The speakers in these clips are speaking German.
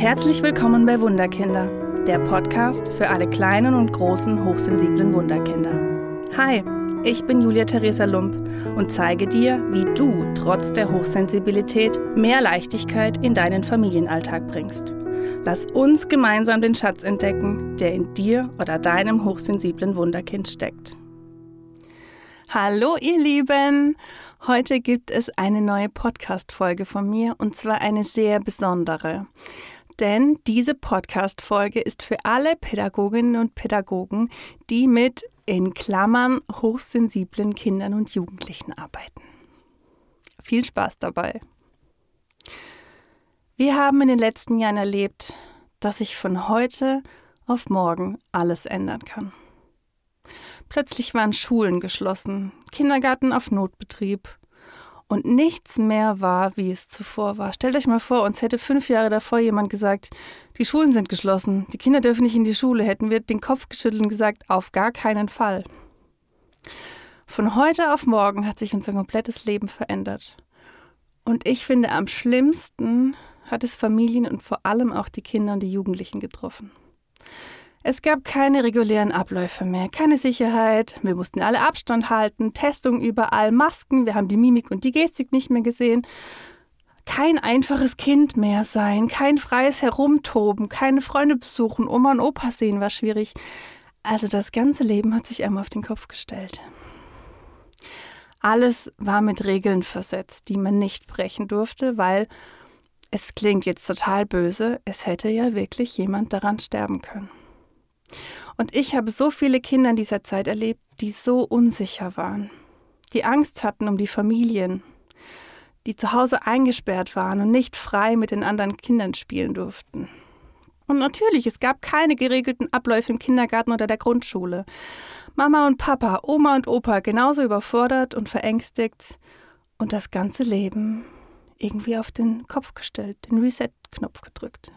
Herzlich willkommen bei Wunderkinder, der Podcast für alle kleinen und großen hochsensiblen Wunderkinder. Hi, ich bin Julia Theresa Lump und zeige dir, wie du trotz der Hochsensibilität mehr Leichtigkeit in deinen Familienalltag bringst. Lass uns gemeinsam den Schatz entdecken, der in dir oder deinem hochsensiblen Wunderkind steckt. Hallo ihr Lieben! Heute gibt es eine neue Podcast-Folge von mir und zwar eine sehr besondere. Denn diese Podcast-Folge ist für alle Pädagoginnen und Pädagogen, die mit in Klammern hochsensiblen Kindern und Jugendlichen arbeiten. Viel Spaß dabei! Wir haben in den letzten Jahren erlebt, dass sich von heute auf morgen alles ändern kann. Plötzlich waren Schulen geschlossen, Kindergarten auf Notbetrieb und nichts mehr war, wie es zuvor war. Stellt euch mal vor, uns hätte fünf Jahre davor jemand gesagt, die Schulen sind geschlossen, die Kinder dürfen nicht in die Schule, hätten wir den Kopf geschüttelt und gesagt, auf gar keinen Fall. Von heute auf morgen hat sich unser komplettes Leben verändert. Und ich finde, am schlimmsten hat es Familien und vor allem auch die Kinder und die Jugendlichen getroffen. Es gab keine regulären Abläufe mehr, keine Sicherheit, wir mussten alle Abstand halten, Testung überall, Masken, wir haben die Mimik und die Gestik nicht mehr gesehen. Kein einfaches Kind mehr sein, kein freies Herumtoben, keine Freunde besuchen, Oma und Opa sehen war schwierig. Also das ganze Leben hat sich einmal auf den Kopf gestellt. Alles war mit Regeln versetzt, die man nicht brechen durfte, weil es klingt jetzt total böse, es hätte ja wirklich jemand daran sterben können. Und ich habe so viele Kinder in dieser Zeit erlebt, die so unsicher waren, die Angst hatten um die Familien, die zu Hause eingesperrt waren und nicht frei mit den anderen Kindern spielen durften. Und natürlich, es gab keine geregelten Abläufe im Kindergarten oder der Grundschule. Mama und Papa, Oma und Opa genauso überfordert und verängstigt und das ganze Leben irgendwie auf den Kopf gestellt, den Reset-Knopf gedrückt.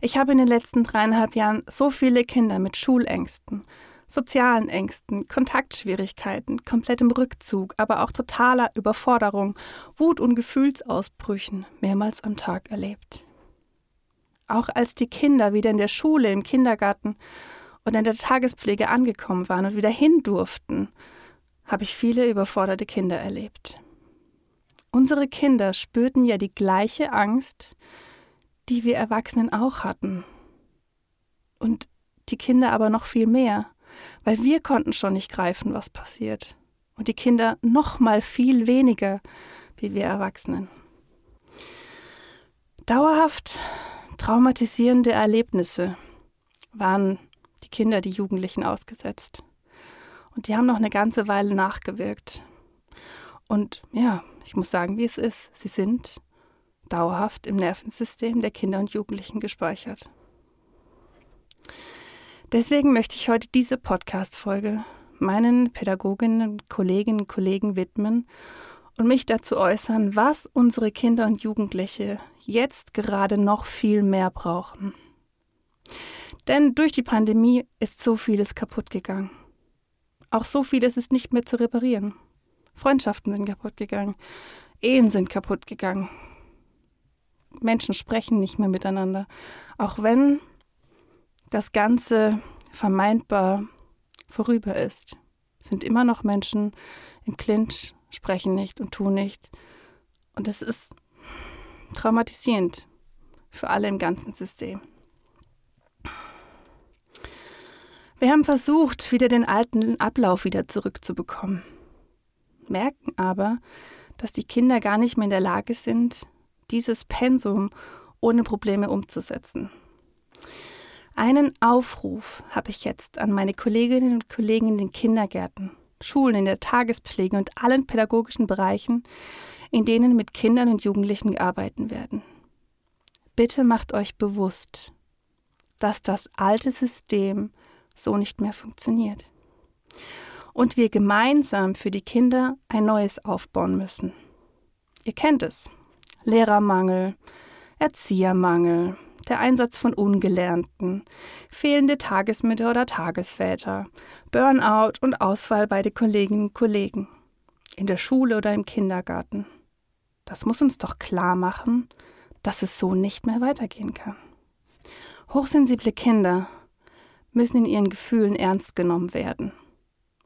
Ich habe in den letzten dreieinhalb Jahren so viele Kinder mit Schulängsten, sozialen Ängsten, Kontaktschwierigkeiten, komplettem Rückzug, aber auch totaler Überforderung, Wut und Gefühlsausbrüchen mehrmals am Tag erlebt. Auch als die Kinder wieder in der Schule, im Kindergarten und in der Tagespflege angekommen waren und wieder hin durften, habe ich viele überforderte Kinder erlebt. Unsere Kinder spürten ja die gleiche Angst, die wir Erwachsenen auch hatten. Und die Kinder aber noch viel mehr, weil wir konnten schon nicht greifen, was passiert. Und die Kinder noch mal viel weniger wie wir Erwachsenen. Dauerhaft traumatisierende Erlebnisse waren die Kinder, die Jugendlichen ausgesetzt. Und die haben noch eine ganze Weile nachgewirkt. Und ja, ich muss sagen, wie es ist. Sie sind dauerhaft im Nervensystem der Kinder und Jugendlichen gespeichert. Deswegen möchte ich heute diese Podcast-Folge meinen Pädagoginnen, Kolleginnen und Kollegen widmen und mich dazu äußern, was unsere Kinder und Jugendliche jetzt gerade noch viel mehr brauchen. Denn durch die Pandemie ist so vieles kaputt gegangen. Auch so vieles ist nicht mehr zu reparieren. Freundschaften sind kaputt gegangen. Ehen sind kaputt gegangen. Menschen sprechen nicht mehr miteinander. Auch wenn das Ganze vermeintbar vorüber ist, sind immer noch Menschen im Clinch, sprechen nicht und tun nicht. Und es ist traumatisierend für alle im ganzen System. Wir haben versucht, wieder den alten Ablauf wieder zurückzubekommen merken aber, dass die Kinder gar nicht mehr in der Lage sind, dieses Pensum ohne Probleme umzusetzen. Einen Aufruf habe ich jetzt an meine Kolleginnen und Kollegen in den Kindergärten, Schulen, in der Tagespflege und allen pädagogischen Bereichen, in denen mit Kindern und Jugendlichen gearbeitet werden. Bitte macht euch bewusst, dass das alte System so nicht mehr funktioniert und wir gemeinsam für die Kinder ein neues aufbauen müssen. Ihr kennt es. Lehrermangel, Erziehermangel, der Einsatz von Ungelernten, fehlende Tagesmütter oder Tagesväter, Burnout und Ausfall bei den Kolleginnen und Kollegen, in der Schule oder im Kindergarten. Das muss uns doch klar machen, dass es so nicht mehr weitergehen kann. Hochsensible Kinder müssen in ihren Gefühlen ernst genommen werden.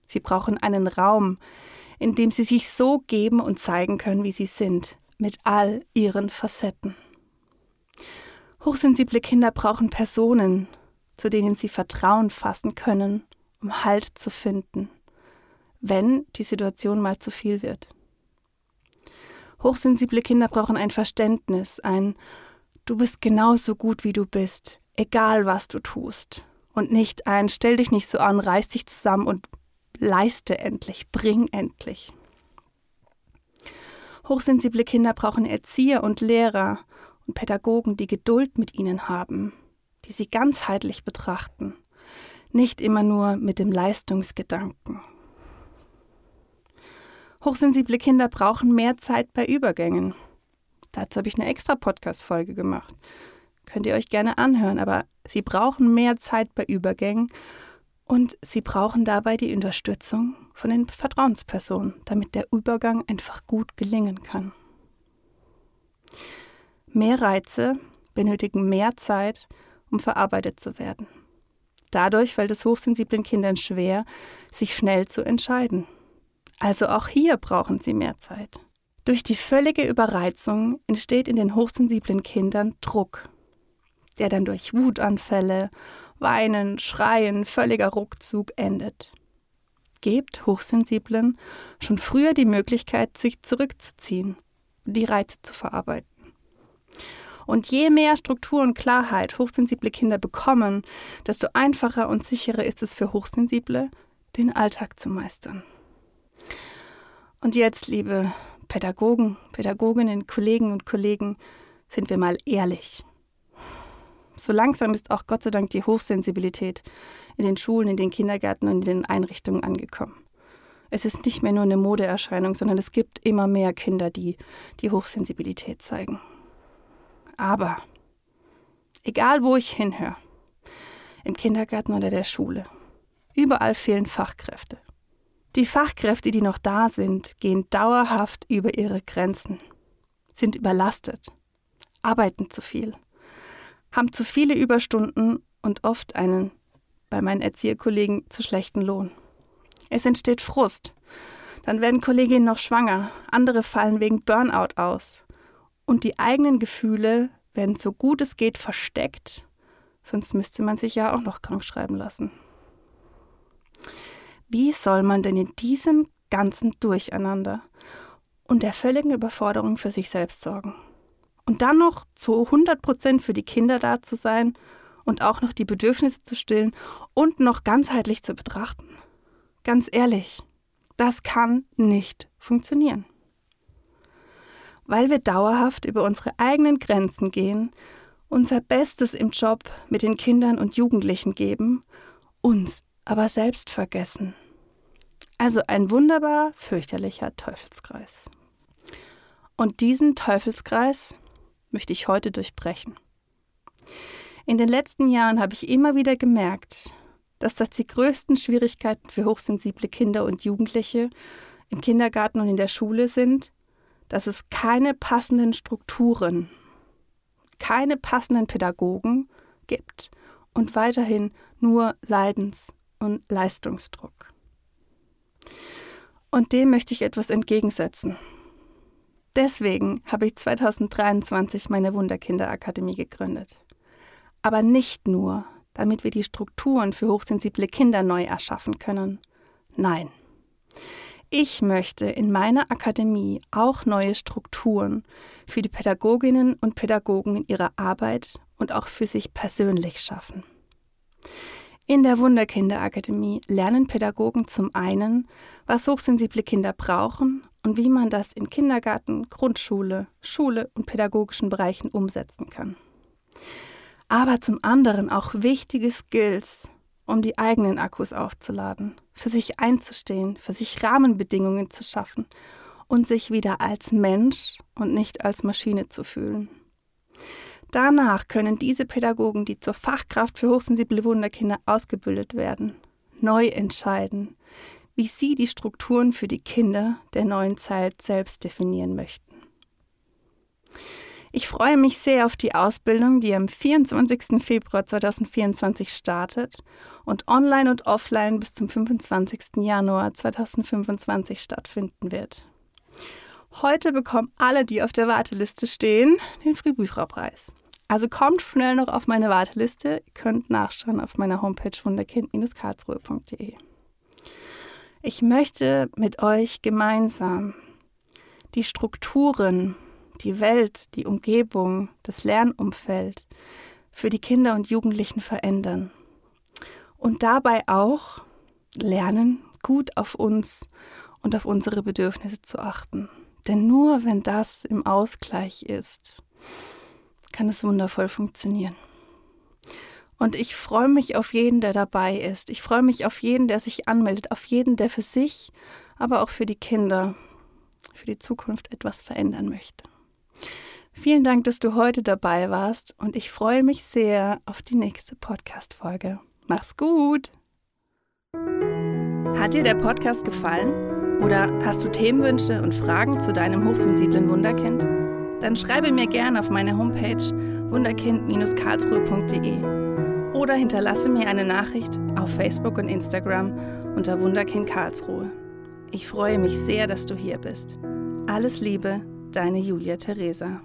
Sie brauchen einen Raum, in dem sie sich so geben und zeigen können, wie sie sind, mit all ihren Facetten. Hochsensible Kinder brauchen Personen, zu denen sie Vertrauen fassen können, um Halt zu finden, wenn die Situation mal zu viel wird. Hochsensible Kinder brauchen ein Verständnis, ein Du bist genauso gut wie du bist, egal was du tust. Und nicht ein Stell dich nicht so an, reiß dich zusammen und leiste endlich, bring endlich. Hochsensible Kinder brauchen Erzieher und Lehrer und Pädagogen, die Geduld mit ihnen haben, die sie ganzheitlich betrachten, nicht immer nur mit dem Leistungsgedanken. Hochsensible Kinder brauchen mehr Zeit bei Übergängen. Dazu habe ich eine extra Podcast-Folge gemacht. Könnt ihr euch gerne anhören, aber sie brauchen mehr Zeit bei Übergängen und sie brauchen dabei die Unterstützung von den Vertrauenspersonen, damit der Übergang einfach gut gelingen kann. Mehr Reize benötigen mehr Zeit, um verarbeitet zu werden. Dadurch fällt es hochsensiblen Kindern schwer, sich schnell zu entscheiden. Also auch hier brauchen sie mehr Zeit. Durch die völlige Überreizung entsteht in den hochsensiblen Kindern Druck, der dann durch Wutanfälle, Weinen, Schreien, völliger Ruckzug endet. Gebt Hochsensiblen schon früher die Möglichkeit, sich zurückzuziehen und die Reize zu verarbeiten. Und je mehr Struktur und Klarheit hochsensible Kinder bekommen, desto einfacher und sicherer ist es für Hochsensible, den Alltag zu meistern. Und jetzt, liebe Pädagogen, Pädagoginnen, Kollegen und Kollegen, sind wir mal ehrlich. So langsam ist auch Gott sei Dank die Hochsensibilität in den Schulen, in den Kindergärten und in den Einrichtungen angekommen. Es ist nicht mehr nur eine Modeerscheinung, sondern es gibt immer mehr Kinder, die die Hochsensibilität zeigen. Aber egal wo ich hinhöre, im Kindergarten oder der Schule, überall fehlen Fachkräfte. Die Fachkräfte, die noch da sind, gehen dauerhaft über ihre Grenzen, sind überlastet, arbeiten zu viel, haben zu viele Überstunden und oft einen, bei meinen Erzieherkollegen, zu schlechten Lohn. Es entsteht Frust. Dann werden Kolleginnen noch schwanger, andere fallen wegen Burnout aus. Und die eigenen Gefühle werden so gut es geht versteckt, sonst müsste man sich ja auch noch krank schreiben lassen. Wie soll man denn in diesem ganzen Durcheinander und der völligen Überforderung für sich selbst sorgen? Und dann noch zu 100 Prozent für die Kinder da zu sein und auch noch die Bedürfnisse zu stillen und noch ganzheitlich zu betrachten. Ganz ehrlich, das kann nicht funktionieren. Weil wir dauerhaft über unsere eigenen Grenzen gehen, unser Bestes im Job mit den Kindern und Jugendlichen geben, uns aber selbst vergessen. Also ein wunderbar fürchterlicher Teufelskreis. Und diesen Teufelskreis möchte ich heute durchbrechen. In den letzten Jahren habe ich immer wieder gemerkt, dass das die größten Schwierigkeiten für hochsensible Kinder und Jugendliche im Kindergarten und in der Schule sind, dass es keine passenden Strukturen, keine passenden Pädagogen gibt und weiterhin nur Leidens- und Leistungsdruck. Und dem möchte ich etwas entgegensetzen. Deswegen habe ich 2023 meine Wunderkinderakademie gegründet. Aber nicht nur, damit wir die Strukturen für hochsensible Kinder neu erschaffen können. Nein. Ich möchte in meiner Akademie auch neue Strukturen für die Pädagoginnen und Pädagogen in ihrer Arbeit und auch für sich persönlich schaffen. In der Wunderkinderakademie lernen Pädagogen zum einen, was hochsensible Kinder brauchen und wie man das in Kindergarten, Grundschule, Schule und pädagogischen Bereichen umsetzen kann. Aber zum anderen auch wichtige Skills, um die eigenen Akkus aufzuladen, für sich einzustehen, für sich Rahmenbedingungen zu schaffen und sich wieder als Mensch und nicht als Maschine zu fühlen. Danach können diese Pädagogen, die zur Fachkraft für hochsensible Wunderkinder ausgebildet werden, neu entscheiden, wie sie die Strukturen für die Kinder der neuen Zeit selbst definieren möchten. Ich freue mich sehr auf die Ausbildung, die am 24. Februar 2024 startet und online und offline bis zum 25. Januar 2025 stattfinden wird. Heute bekommen alle, die auf der Warteliste stehen, den Frühbucherpreis. Also kommt schnell noch auf meine Warteliste. Ihr könnt nachschauen auf meiner Homepage wunderkind-karlsruhe.de. Ich möchte mit euch gemeinsam die Strukturen, die Welt, die Umgebung, das Lernumfeld für die Kinder und Jugendlichen verändern. Und dabei auch lernen, gut auf uns und auf unsere Bedürfnisse zu achten. Denn nur wenn das im Ausgleich ist, kann es wundervoll funktionieren. Und ich freue mich auf jeden, der dabei ist. Ich freue mich auf jeden, der sich anmeldet, auf jeden, der für sich, aber auch für die Kinder, für die Zukunft etwas verändern möchte. Vielen Dank, dass du heute dabei warst und ich freue mich sehr auf die nächste Podcast-Folge. Mach's gut! Hat dir der Podcast gefallen? Oder hast du Themenwünsche und Fragen zu deinem hochsensiblen Wunderkind? Dann schreibe mir gerne auf meine Homepage wunderkind-karlsruhe.de oder hinterlasse mir eine Nachricht auf Facebook und Instagram unter Wunderkind Karlsruhe. Ich freue mich sehr, dass du hier bist. Alles Liebe, deine Julia Theresa.